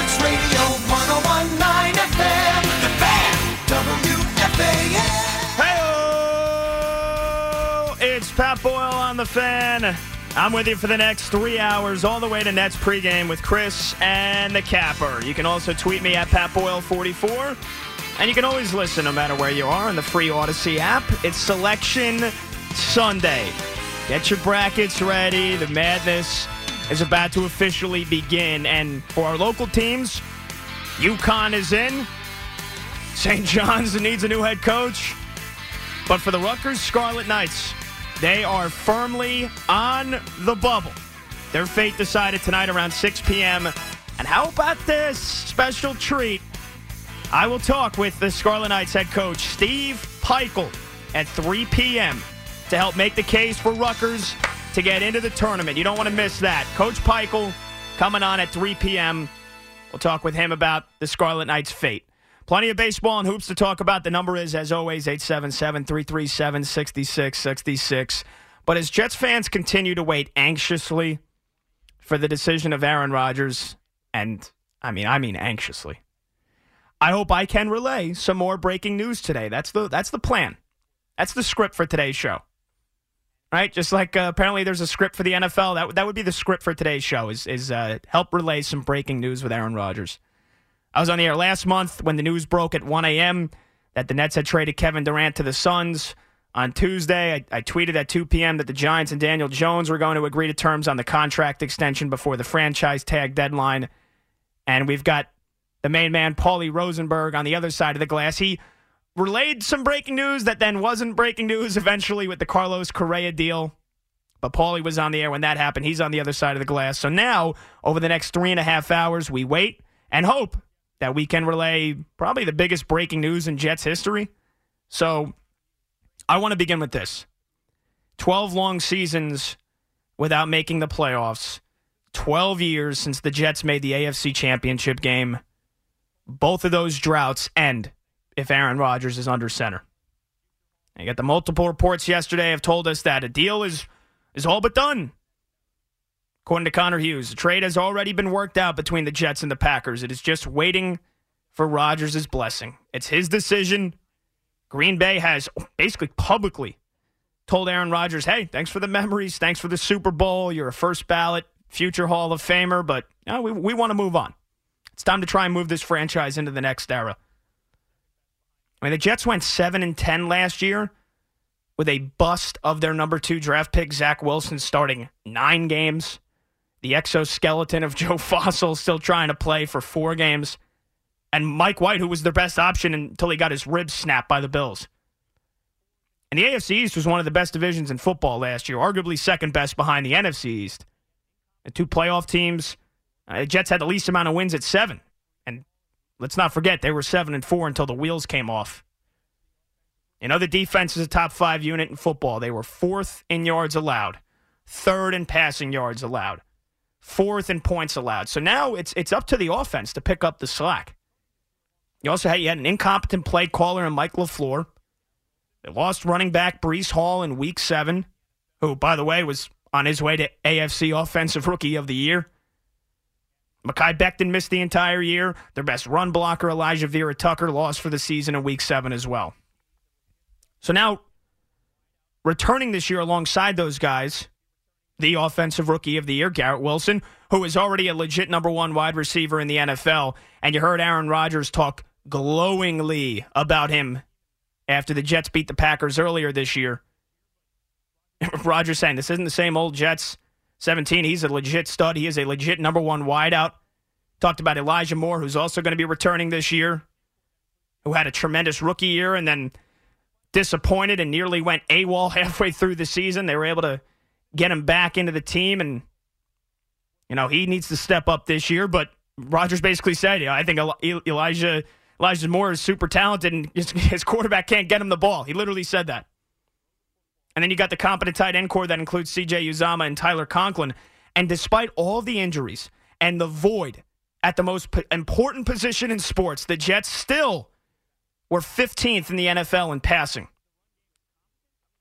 Sports Radio 1019 FM. The Fan. WFAN. Hey, it's Pat Boyle on the fan. I'm with you for the next three hours, all the way to Nets pregame with Chris and the Capper. You can also tweet me at Pat Boyle44, and you can always listen no matter where you are on the free Audacy app. It's Selection Sunday. Get your brackets ready. The madness is about to officially begin, and for our local teams, UConn is in. St. John's needs a new head coach. But for the Rutgers Scarlet Knights, they are firmly on the bubble. Their fate decided tonight around 6 p.m. And how about this special treat? I will talk with the Scarlet Knights head coach, Steve Pikiell, at 3 p.m. to help make the case for Rutgers to get into the tournament. You don't want to miss that. Coach Pikiell coming on at 3 p.m. We'll talk with him about the Scarlet Knights' fate. Plenty of baseball and hoops to talk about. The number is, as always, 877 337 6666. But as Jets fans continue to wait anxiously for the decision of Aaron Rodgers, and I mean, I mean anxiously, I hope I can relay some more breaking news today. That's the, that's the plan. That's the script for today's show. Right? Just like uh, apparently there's a script for the NFL. That, that would be the script for today's show is, is uh, help relay some breaking news with Aaron Rodgers. I was on the air last month when the news broke at 1 a.m. that the Nets had traded Kevin Durant to the Suns. On Tuesday, I, I, tweeted at 2 p.m. that the Giants and Daniel Jones were going to agree to terms on the contract extension before the franchise tag deadline. And we've got the main man, Paulie Rosenberg, on the other side of the glass. He relayed some breaking news that then wasn't breaking news eventually with the Carlos Correa deal. But Paulie was on the air when that happened. He's on the other side of the glass. So now, over the next three and a half hours, we wait and hope that we can relay probably the biggest breaking news in Jets history. So I want to begin with this 12 long seasons without making the playoffs, 12 years since the Jets made the AFC championship game. Both of those droughts end if Aaron Rodgers is under center. I got the multiple reports yesterday have told us that a deal is is all but done. According to Connor Hughes, the trade has already been worked out between the Jets and the Packers. It is just waiting for Rodgers' blessing. It's his decision. Green Bay has basically publicly told Aaron Rodgers, hey, thanks for the memories. Thanks for the Super Bowl. You're a first ballot future Hall of Famer, but we, we want to move on. It's time to try and move this franchise into the next era. I mean, the Jets went 7 and 10 last year with a bust of their number two draft pick, Zach Wilson, starting nine games the exoskeleton of Joe Fossil still trying to play for four games, and Mike White, who was their best option until he got his ribs snapped by the Bills. And the AFC East was one of the best divisions in football last year, arguably second best behind the NFC East. The two playoff teams, uh, the Jets had the least amount of wins at seven, let's not forget they were seven and four until the wheels came off. You know, the defense is a top five unit in football. They were fourth in yards allowed, third in passing yards allowed fourth in points allowed. So now it's it's up to the offense to pick up the slack. You also had, you had an incompetent play caller in Mike LaFleur. They lost running back Breece Hall in week seven, who, by the way, was on his way to AFC Offensive Rookie of the Year. Mekhi Becton missed the entire year. Their best run blocker, Alijah Vera-Tucker, lost for the season in week seven as well. So now, returning this year alongside those guys the offensive rookie of the year, Garrett Wilson, who is already a legit number one wide receiver in the NFL. And you heard Aaron Rodgers talk glowingly about him after the Jets beat the Packers earlier this year. Rodgers saying this isn't the same old Jets 17. He's a legit stud. He is a legit number one wideout. Talked about Elijah Moore, who's also going to be returning this year, who had a tremendous rookie year and then disappointed and nearly went AWOL halfway through the season. They were able to get him back into the team. And You know, he needs to step up this year, but Rodgers basically said, know, I think Elijah Elijah Moore is super talented and his quarterback can't get him the ball. He literally said that. And then you got the competent tight end corps that includes CJ Uzomah and Tyler Conklin. And despite all the injuries and the void at the most important position in sports, the Jets still were 15th in the NFL in passing.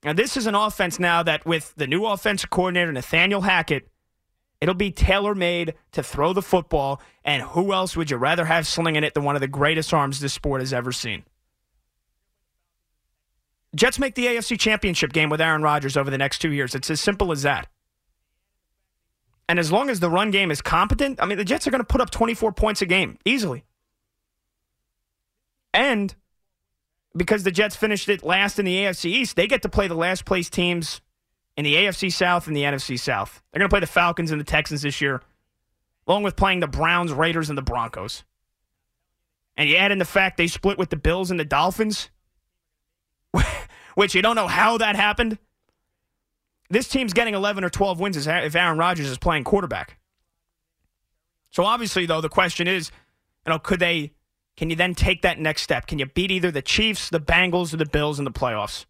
Now, this is an offense now that with the new offensive coordinator, Nathaniel Hackett, it'll be tailor made to throw the football. And who else would you rather have slinging it than one of the greatest arms this sport has ever seen? Jets make the AFC Championship game with Aaron Rodgers over the next two years. It's as simple as that. And as long as the run game is competent, I mean, the Jets are going to put up 24 points a game easily. And because the Jets finished it last in the AFC East, they get to play the last place teams in the AFC South and the NFC South. They're going to play the Falcons and the Texans this year, along with playing the Browns, Raiders, and the Broncos. And you add in the fact they split with the Bills and the Dolphins, which you don't know how that happened. This team's getting 11 or 12 wins if Aaron Rodgers is playing quarterback. So obviously, though, the question is, you know, could they can you then take that next step? Can you beat either the Chiefs, the Bengals, or the Bills in the playoffs?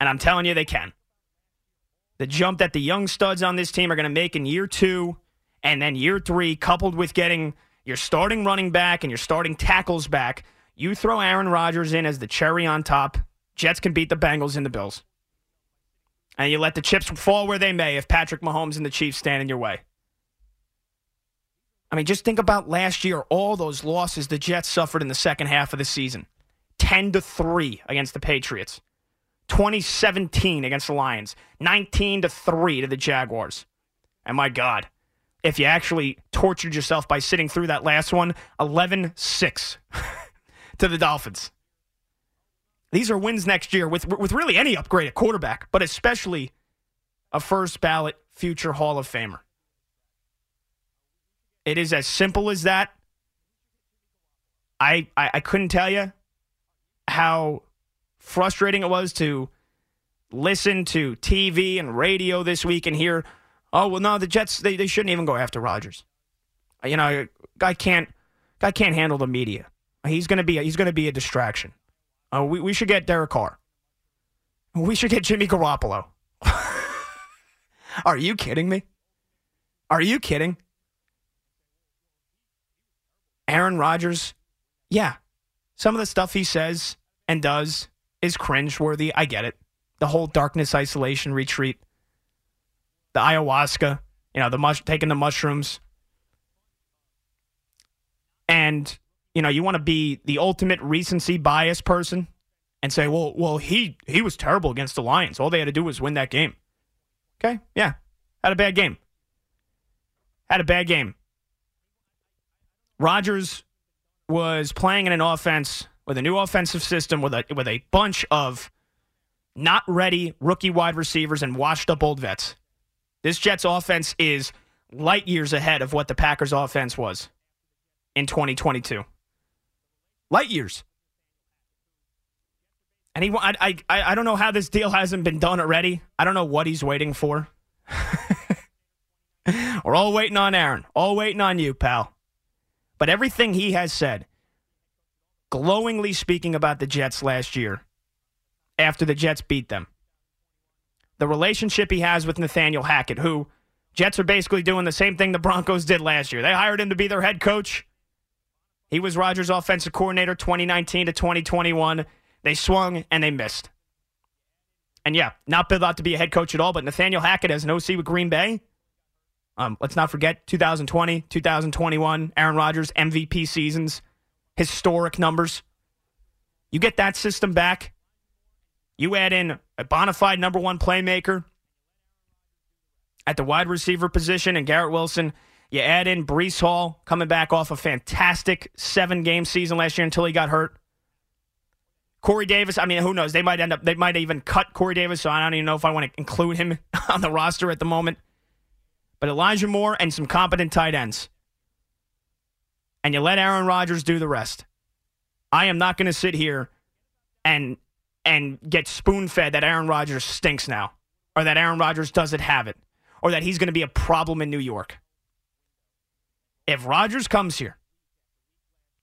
And I'm telling you, they can. The jump that the young studs on this team are going to make in year two and then year three, coupled with getting your starting running back and your starting tackles back, you throw Aaron Rodgers in as the cherry on top. Jets can beat the Bengals and the Bills. And you let the chips fall where they may if Patrick Mahomes and the Chiefs stand in your way. I mean, just think about last year, all those losses the Jets suffered in the second half of the season 10 to 3 against the Patriots, 2017 against the Lions, 19 to 3 to the Jaguars. And my God, if you actually tortured yourself by sitting through that last one, 11 6 to the Dolphins. These are wins next year with, with really any upgrade at quarterback, but especially a first ballot future Hall of Famer. It is as simple as that. I, I, I couldn't tell you how frustrating it was to listen to TV and radio this week and hear, oh well, no, the Jets they, they shouldn't even go after Rodgers. You know, guy can't guy can't handle the media. He's gonna be a, he's gonna be a distraction. Uh, we we should get Derek Carr. We should get Jimmy Garoppolo. Are you kidding me? Are you kidding? Aaron Rodgers, yeah, some of the stuff he says and does is cringeworthy. I get it. The whole darkness isolation retreat, the ayahuasca, you know, the mush, taking the mushrooms. And, you know, you want to be the ultimate recency bias person and say, well, well, he he was terrible against the Lions. All they had to do was win that game. Okay, yeah, had a bad game. Had a bad game. Rodgers was playing in an offense with a new offensive system with a with a bunch of not ready rookie wide receivers and washed up old vets. This Jets offense is light years ahead of what the Packers offense was in 2022. Light years. And he, I, I, I don't know how this deal hasn't been done already. I don't know what he's waiting for. We're all waiting on Aaron. All waiting on you, pal. But everything he has said, glowingly speaking about the Jets last year, after the Jets beat them, the relationship he has with Nathaniel Hackett, who Jets are basically doing the same thing the Broncos did last year. They hired him to be their head coach. He was Rodgers' offensive coordinator 2019 to 2021. They swung and they missed. And yeah, not built out to be a head coach at all, but Nathaniel Hackett as an OC with Green Bay, um, let's not forget 2020, 2021, Aaron Rodgers MVP seasons, historic numbers. You get that system back. You add in a bona fide number one playmaker at the wide receiver position and Garrett Wilson. You add in Breece Hall coming back off a fantastic seven game season last year until he got hurt. Corey Davis, I mean, who knows? They might end up, they might even cut Corey Davis, so I don't even know if I want to include him on the roster at the moment but Elijah Moore and some competent tight ends. And you let Aaron Rodgers do the rest. I am not going to sit here and and get spoon fed that Aaron Rodgers stinks now, or that Aaron Rodgers doesn't have it, or that he's going to be a problem in New York. If Rodgers comes here,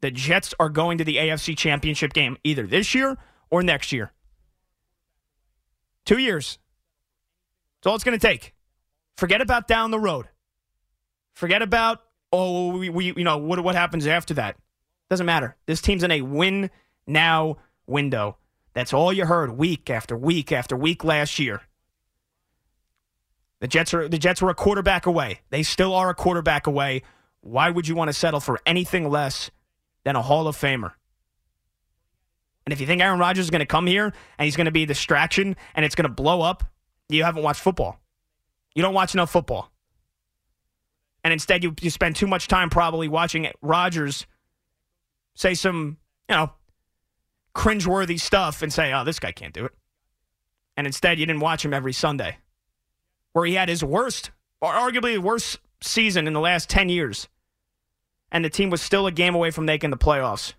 the Jets are going to the AFC Championship game either this year or next year. Two years. That's all it's going to take. Forget about down the road. Forget about oh we, we you know what what happens after that. Doesn't matter. This team's in a win now window. That's all you heard week after week after week last year. The Jets are the Jets were a quarterback away. They still are a quarterback away. Why would you want to settle for anything less than a Hall of Famer? And if you think Aaron Rodgers is going to come here and he's going to be a distraction and it's going to blow up, you haven't watched football. You don't watch enough football. And instead, you, you spend too much time probably watching Rodgers say some, you know, cringeworthy stuff and say, oh, this guy can't do it. And instead, you didn't watch him every Sunday, where he had his worst, or arguably worst season in the last 10 years. And the team was still a game away from making the playoffs.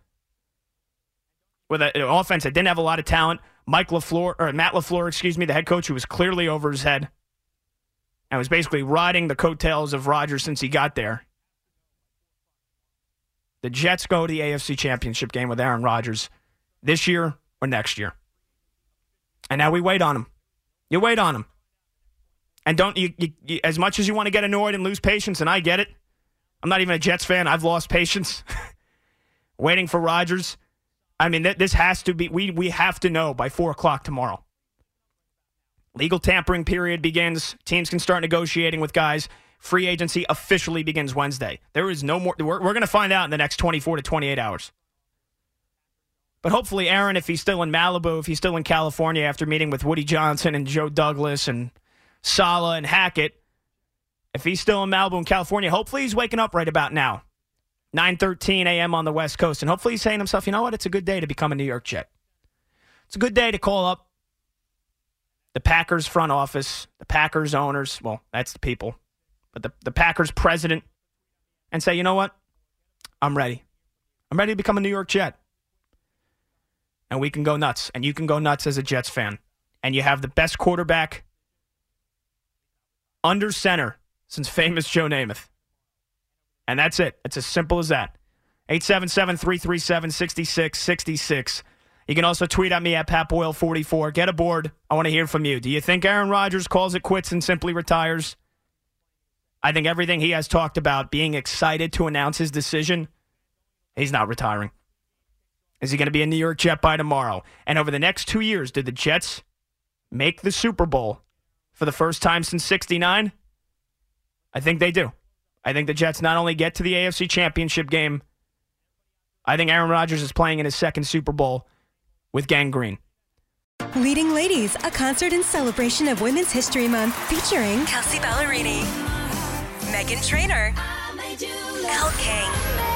With an offense that didn't have a lot of talent. Mike LaFleur, or Matt LaFleur, excuse me, the head coach who was clearly over his head and was basically riding the coattails of Rodgers since he got there. The Jets go to the AFC Championship game with Aaron Rodgers this year or next year. And now we wait on him. You wait on him. And don't you, you, you as much as you want to get annoyed and lose patience, and I get it. I'm not even a Jets fan. I've lost patience waiting for Rodgers. I mean, th- this has to be. We we have to know by four o'clock tomorrow. Legal tampering period begins. Teams can start negotiating with guys. Free agency officially begins Wednesday. There is no more. We're, we're going to find out in the next 24 to 28 hours. But hopefully, Aaron, if he's still in Malibu, if he's still in California after meeting with Woody Johnson and Joe Douglas and Saleh and Hackett, if he's still in Malibu in California, hopefully he's waking up right about now. 9:13 a.m. on the West Coast, and hopefully he's saying to himself, "You know what? It's a good day to become a New York Jet. It's a good day to call up the Packers front office, the Packers owners, well, that's the people, but the, the Packers president, and say, you know what? I'm ready. I'm ready to become a New York Jet. And we can go nuts. And you can go nuts as a Jets fan. And you have the best quarterback under center since famous Joe Namath. And that's it. It's as simple as that. 877 337 6666. You can also tweet at me at PatBoyle44. Get aboard. I want to hear from you. Do you think Aaron Rodgers calls it quits and simply retires? I think everything he has talked about, being excited to announce his decision, he's not retiring. Is he going to be a New York Jet by tomorrow? And over the next two years, did the Jets make the Super Bowl for the first time since 69? I think they do. I think the Jets not only get to the AFC Championship game, I think Aaron Rodgers is playing in his second Super Bowl with Gang Green. Leading Ladies, a concert in celebration of Women's History Month featuring Kelsea Ballerini, Meghan Trainor, Elle King,